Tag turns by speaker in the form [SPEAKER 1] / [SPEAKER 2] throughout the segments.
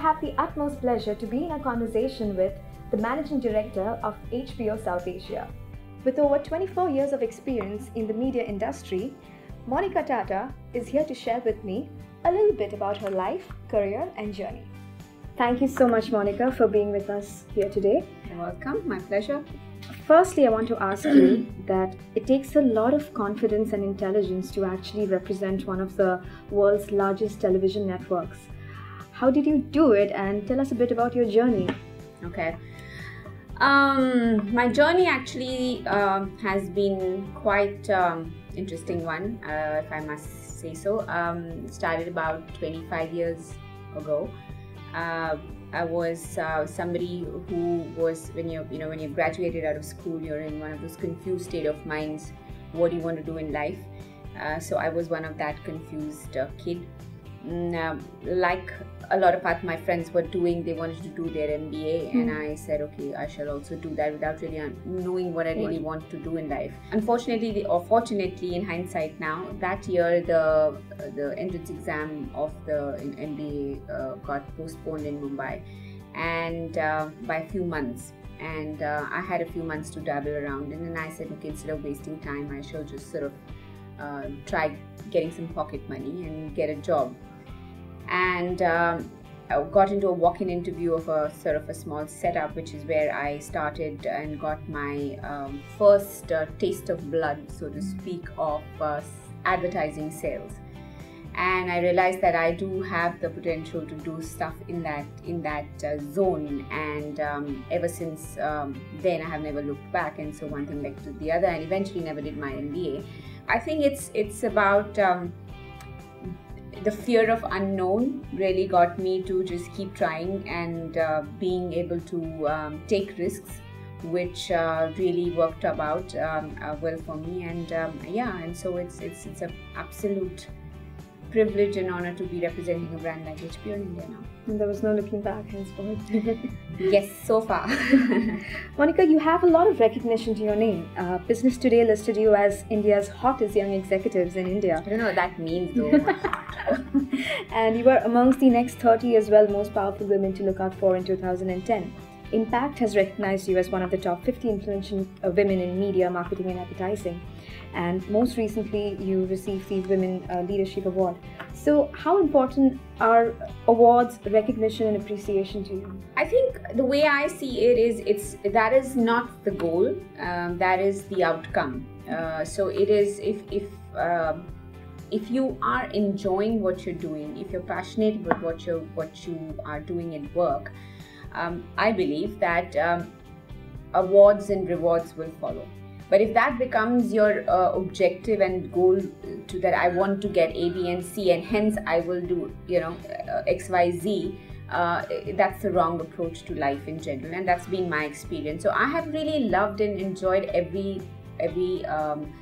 [SPEAKER 1] have the utmost pleasure to be in a conversation with the Managing Director of HBO South Asia. With over 24 years of experience in the media industry, Monica Tata is here to share with me a little bit about her life, career, and journey. Thank you so much, Monica, for being with us here today.
[SPEAKER 2] You're welcome, my pleasure.
[SPEAKER 1] Firstly, I want to ask you that it takes a lot of confidence and intelligence to actually represent one of the world's largest television networks. How did you do it, and tell us a bit about your journey?
[SPEAKER 2] Okay. Um, my journey actually uh, has been quite um, interesting one, uh, if I must say so. Um, started about 25 years ago. Uh, I was uh, somebody who was when you you know when you graduated out of school, you're in one of those confused state of minds. What do you want to do in life? Uh, so I was one of that confused uh, kid. Mm, um, like a lot of my friends were doing, they wanted to do their MBA, mm. and I said, okay, I shall also do that without really knowing what I really want to do in life. Unfortunately, or fortunately, in hindsight now, that year the the entrance exam of the MBA uh, got postponed in Mumbai, and uh, by a few months. And uh, I had a few months to dabble around, and then I said, okay, instead of wasting time, I shall just sort of uh, try getting some pocket money and get a job and um, I got into a walk-in interview of a sort of a small setup, which is where I started and got my um, first uh, taste of blood, so to speak, of uh, advertising sales. And I realized that I do have the potential to do stuff in that in that uh, zone. And um, ever since um, then, I have never looked back. And so one thing led to the other, and eventually never did my MBA. I think it's it's about um, the fear of unknown really got me to just keep trying and uh, being able to um, take risks which uh, really worked about um, uh, well for me. And um, yeah and so it's it's it's an absolute privilege and honor to be representing a brand like HBO in India now.
[SPEAKER 1] And there was no looking back henceforth.
[SPEAKER 2] yes, so far.
[SPEAKER 1] Monica, you have a lot of recognition to your name. Uh, Business Today listed you as India's hottest young executives in India.
[SPEAKER 2] I don't know what that means though.
[SPEAKER 1] and you were amongst the next 30 as well most powerful women to look out for in 2010. Impact has recognized you as one of the top 50 influential uh, women in media, marketing, and advertising. And most recently, you received the Women uh, Leadership Award. So, how important are awards, recognition, and appreciation to you?
[SPEAKER 2] I think the way I see it is, it's that is not the goal. Um, that is the outcome. Uh, so it is if if um, if you are enjoying what you're doing, if you're passionate about what you what you are doing at work um, I believe that um, awards and rewards will follow. But if that becomes your uh, objective and goal to that I want to get A, B, and C, and hence I will do, you know, uh, X, Y, Z, uh, that's the wrong approach to life in general, and that's been my experience. So I have really loved and enjoyed every every um,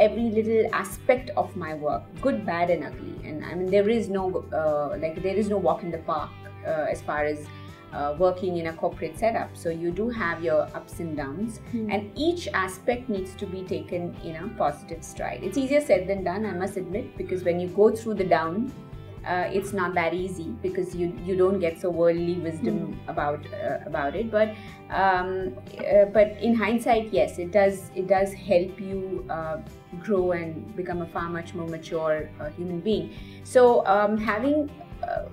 [SPEAKER 2] every little aspect of my work, good, bad, and ugly. And I mean, there is no uh, like there is no walk in the park uh, as far as uh, working in a corporate setup. So you do have your ups and downs, mm. and each aspect needs to be taken in a positive stride. It's easier said than done, I must admit, because when you go through the down, uh, it's not that easy because you you don't get so worldly wisdom mm. about uh, about it. But um, uh, but in hindsight, yes, it does it does help you uh, grow and become a far much more mature uh, human being. So um, having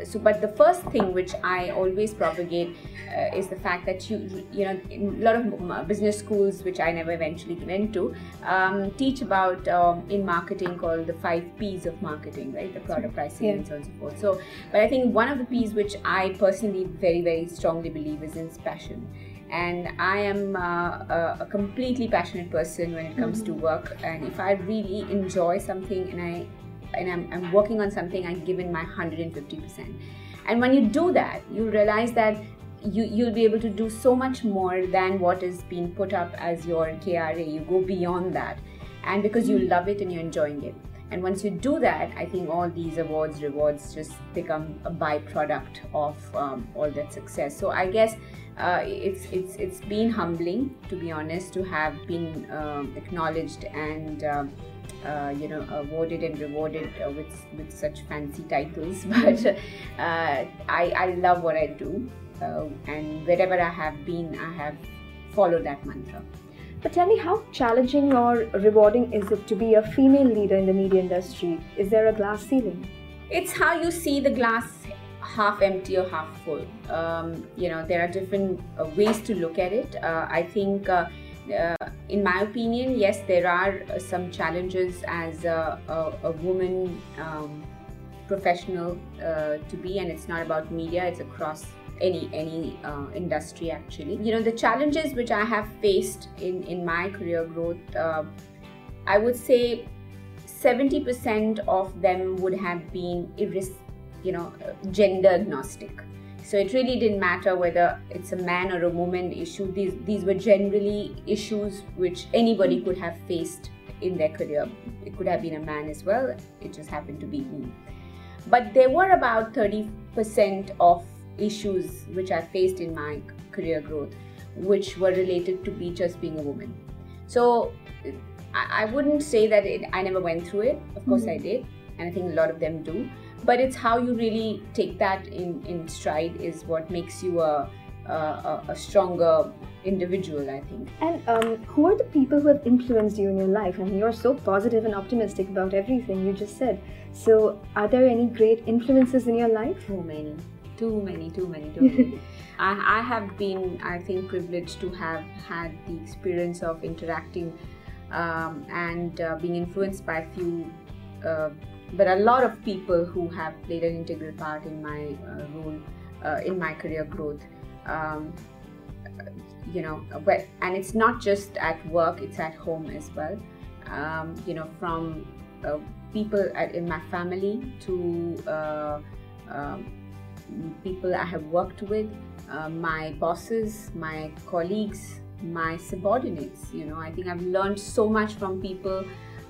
[SPEAKER 2] so but the first thing which i always propagate uh, is the fact that you you know a lot of business schools which i never eventually went to um, teach about um, in marketing called the five p's of marketing right the product pricing yeah. and so on and so forth so but i think one of the p's which i personally very very strongly believe is in passion and I am uh, a, a, completely passionate person when it comes mm-hmm. to work. And if I really enjoy something and I and I'm, I'm working on something, I give in my 150%. And when you do that, you realize that you, you'll be able to do so much more than what is being put up as your KRA. You go beyond that. And because you love it and you're enjoying it. And once you do that, I think all these awards, rewards just become a byproduct of um, all that success. So I guess uh, it's it's it's been humbling, to be honest, to have been um, acknowledged and. Um, uh, you know awarded and rewarded uh, with with such fancy titles. But uh, I, I love what I do. Uh, and wherever I have been I have followed that mantra.
[SPEAKER 1] But tell me how challenging or rewarding is it to be a female leader in the media industry? Is there a glass ceiling?
[SPEAKER 2] It's how you see the glass half empty or half full. Um, you know there are different uh, ways to look at it. I think uh, in my opinion, yes, there are uh, some challenges as a, a, a woman um, professional uh, to be, and it's not about media; it's across any any uh, industry actually. You know, the challenges which I have faced in in my career growth, uh, I would say. 70% of them would have been you know gender agnostic so it really didn't matter whether it's a man or a woman issue. These these were generally issues which anybody could have faced in their career. It could have been a man as well. It just happened to be me. But there were about 30% of issues which I faced in my career growth, which were related to be just being a woman. So I, I wouldn't say that it, I never went through it. Of course, mm-hmm. I did, and I think a lot of them do but it's how you really take that in, in stride is what makes you a, a, a stronger individual, I think.
[SPEAKER 1] And um, who are the people who have influenced you in your life? I mean, you're so positive and optimistic about everything you just said. So, are there any great influences in your life?
[SPEAKER 2] Too many, too many, too many, too many. I, I have been, I think, privileged to have had the experience of interacting um, and uh, being influenced by a few uh, but a lot of people who have played an integral part in my uh, role uh, in my career growth um, you know and it's not just at work it's at home as well. Um, you know from uh, people at, in my family to uh, um, people i have worked with uh, my bosses my colleagues my subordinates you know. I think i've learned so much from people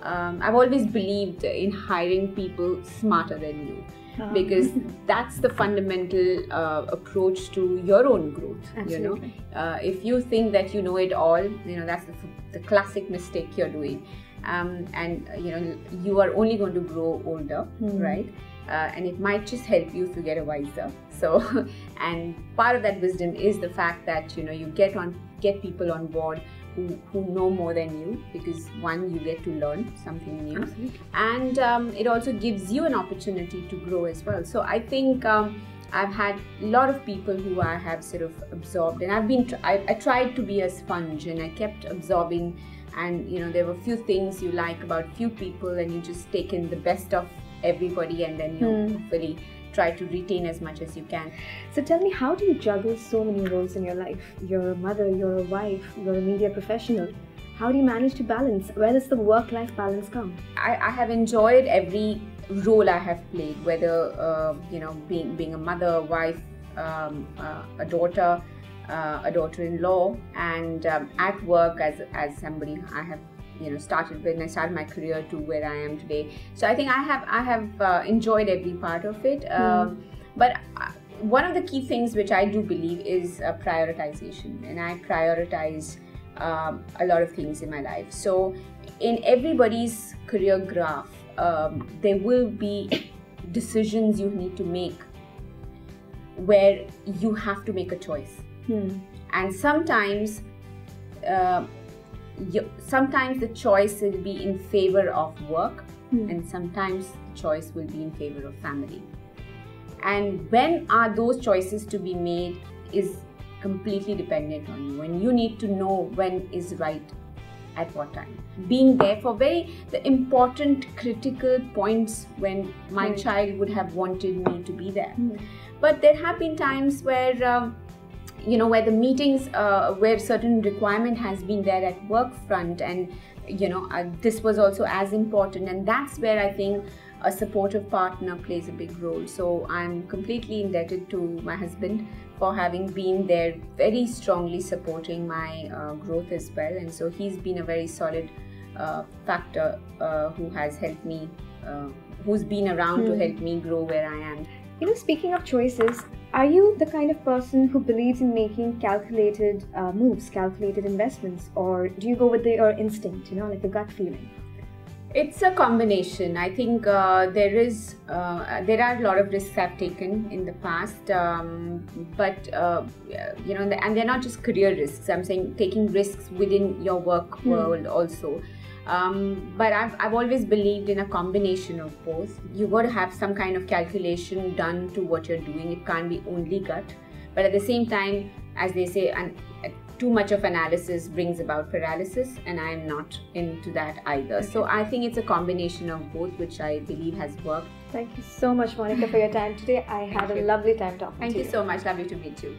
[SPEAKER 2] um, I've always believed in hiring people smarter than you. Uh-huh. Because that's the fundamental uh, approach to your own growth.
[SPEAKER 1] Absolutely.
[SPEAKER 2] You know, uh, if you think that you know it all, you know that's the, the classic mistake you're doing. Um, and uh, you know you are only going to grow older, mm-hmm. right? Uh, and it might just help you to get a wiser. So, and part of that wisdom is the fact that you know you get on get people on board who, who know more than you because one you get to learn something new
[SPEAKER 1] Absolutely.
[SPEAKER 2] and um, it also gives you an opportunity to grow as well so i think um, i've had a lot of people who i have sort of absorbed and i've been I, I tried to be a sponge and i kept absorbing and you know there were a few things you like about few people and you just take in the best of everybody and then you mm. hopefully try to retain as much as you can.
[SPEAKER 1] So tell me, how do you juggle so many roles in your life? You're a mother, you're a wife, you're a media professional. How do you manage to balance? Where does the work life balance come?
[SPEAKER 2] I, I, have enjoyed every role I have played, whether, uh, you know, being, being a mother, wife, um, uh, a daughter, uh, a daughter in law, and um, at work as, as somebody I have you know started when I started my career to where I am today. So I think I have I have uh, enjoyed every part of it. Mm. Um, but uh, one of the key things which I do believe is uh, prioritization, and I prioritize um, a lot of things in my life. So in everybody's career graph, um, there will be decisions you need to make where you have to make a choice,
[SPEAKER 1] hmm.
[SPEAKER 2] and sometimes. Uh, you, sometimes the choice will be in favor of work
[SPEAKER 1] mm.
[SPEAKER 2] and sometimes the choice will be in favor of family and when are those choices to be made is completely dependent on you and you need to know when is right at what time being there for very the important critical points when my right. child would have wanted me to be there
[SPEAKER 1] mm.
[SPEAKER 2] but there have been times where um, you know where the meetings uh, where certain requirement has been there at work front and you know uh, this was also as important and that's where i think a supportive partner plays a big role so i'm completely indebted to my husband for having been there very strongly supporting my uh, growth as well and so he's been a very solid uh, factor uh, who has helped me uh, who's been around mm. to hmm. help me grow where i am
[SPEAKER 1] you know speaking of choices are you the kind of person who believes in making calculated uh, moves, calculated investments, or do you go with the, your instinct, you know, like the gut feeling?
[SPEAKER 2] It's a combination. I think uh, there is uh, there are a lot of risks I've taken in the past, um, but uh, you know, and they're not just career risks. I'm saying taking risks within your work mm. world also. Um, but I've, I've always believed in a combination of both. You've got to have some kind of calculation done to what you're doing. It can't be only gut. But at the same time, as they say, and too much of analysis brings about paralysis, and I am not into that either. Okay. So I think it's a combination of both, which I believe has worked.
[SPEAKER 1] Thank you so much, Monica, for your time today. I had a lovely time talking
[SPEAKER 2] Thank
[SPEAKER 1] to
[SPEAKER 2] you. Thank you so much. Lovely to meet you.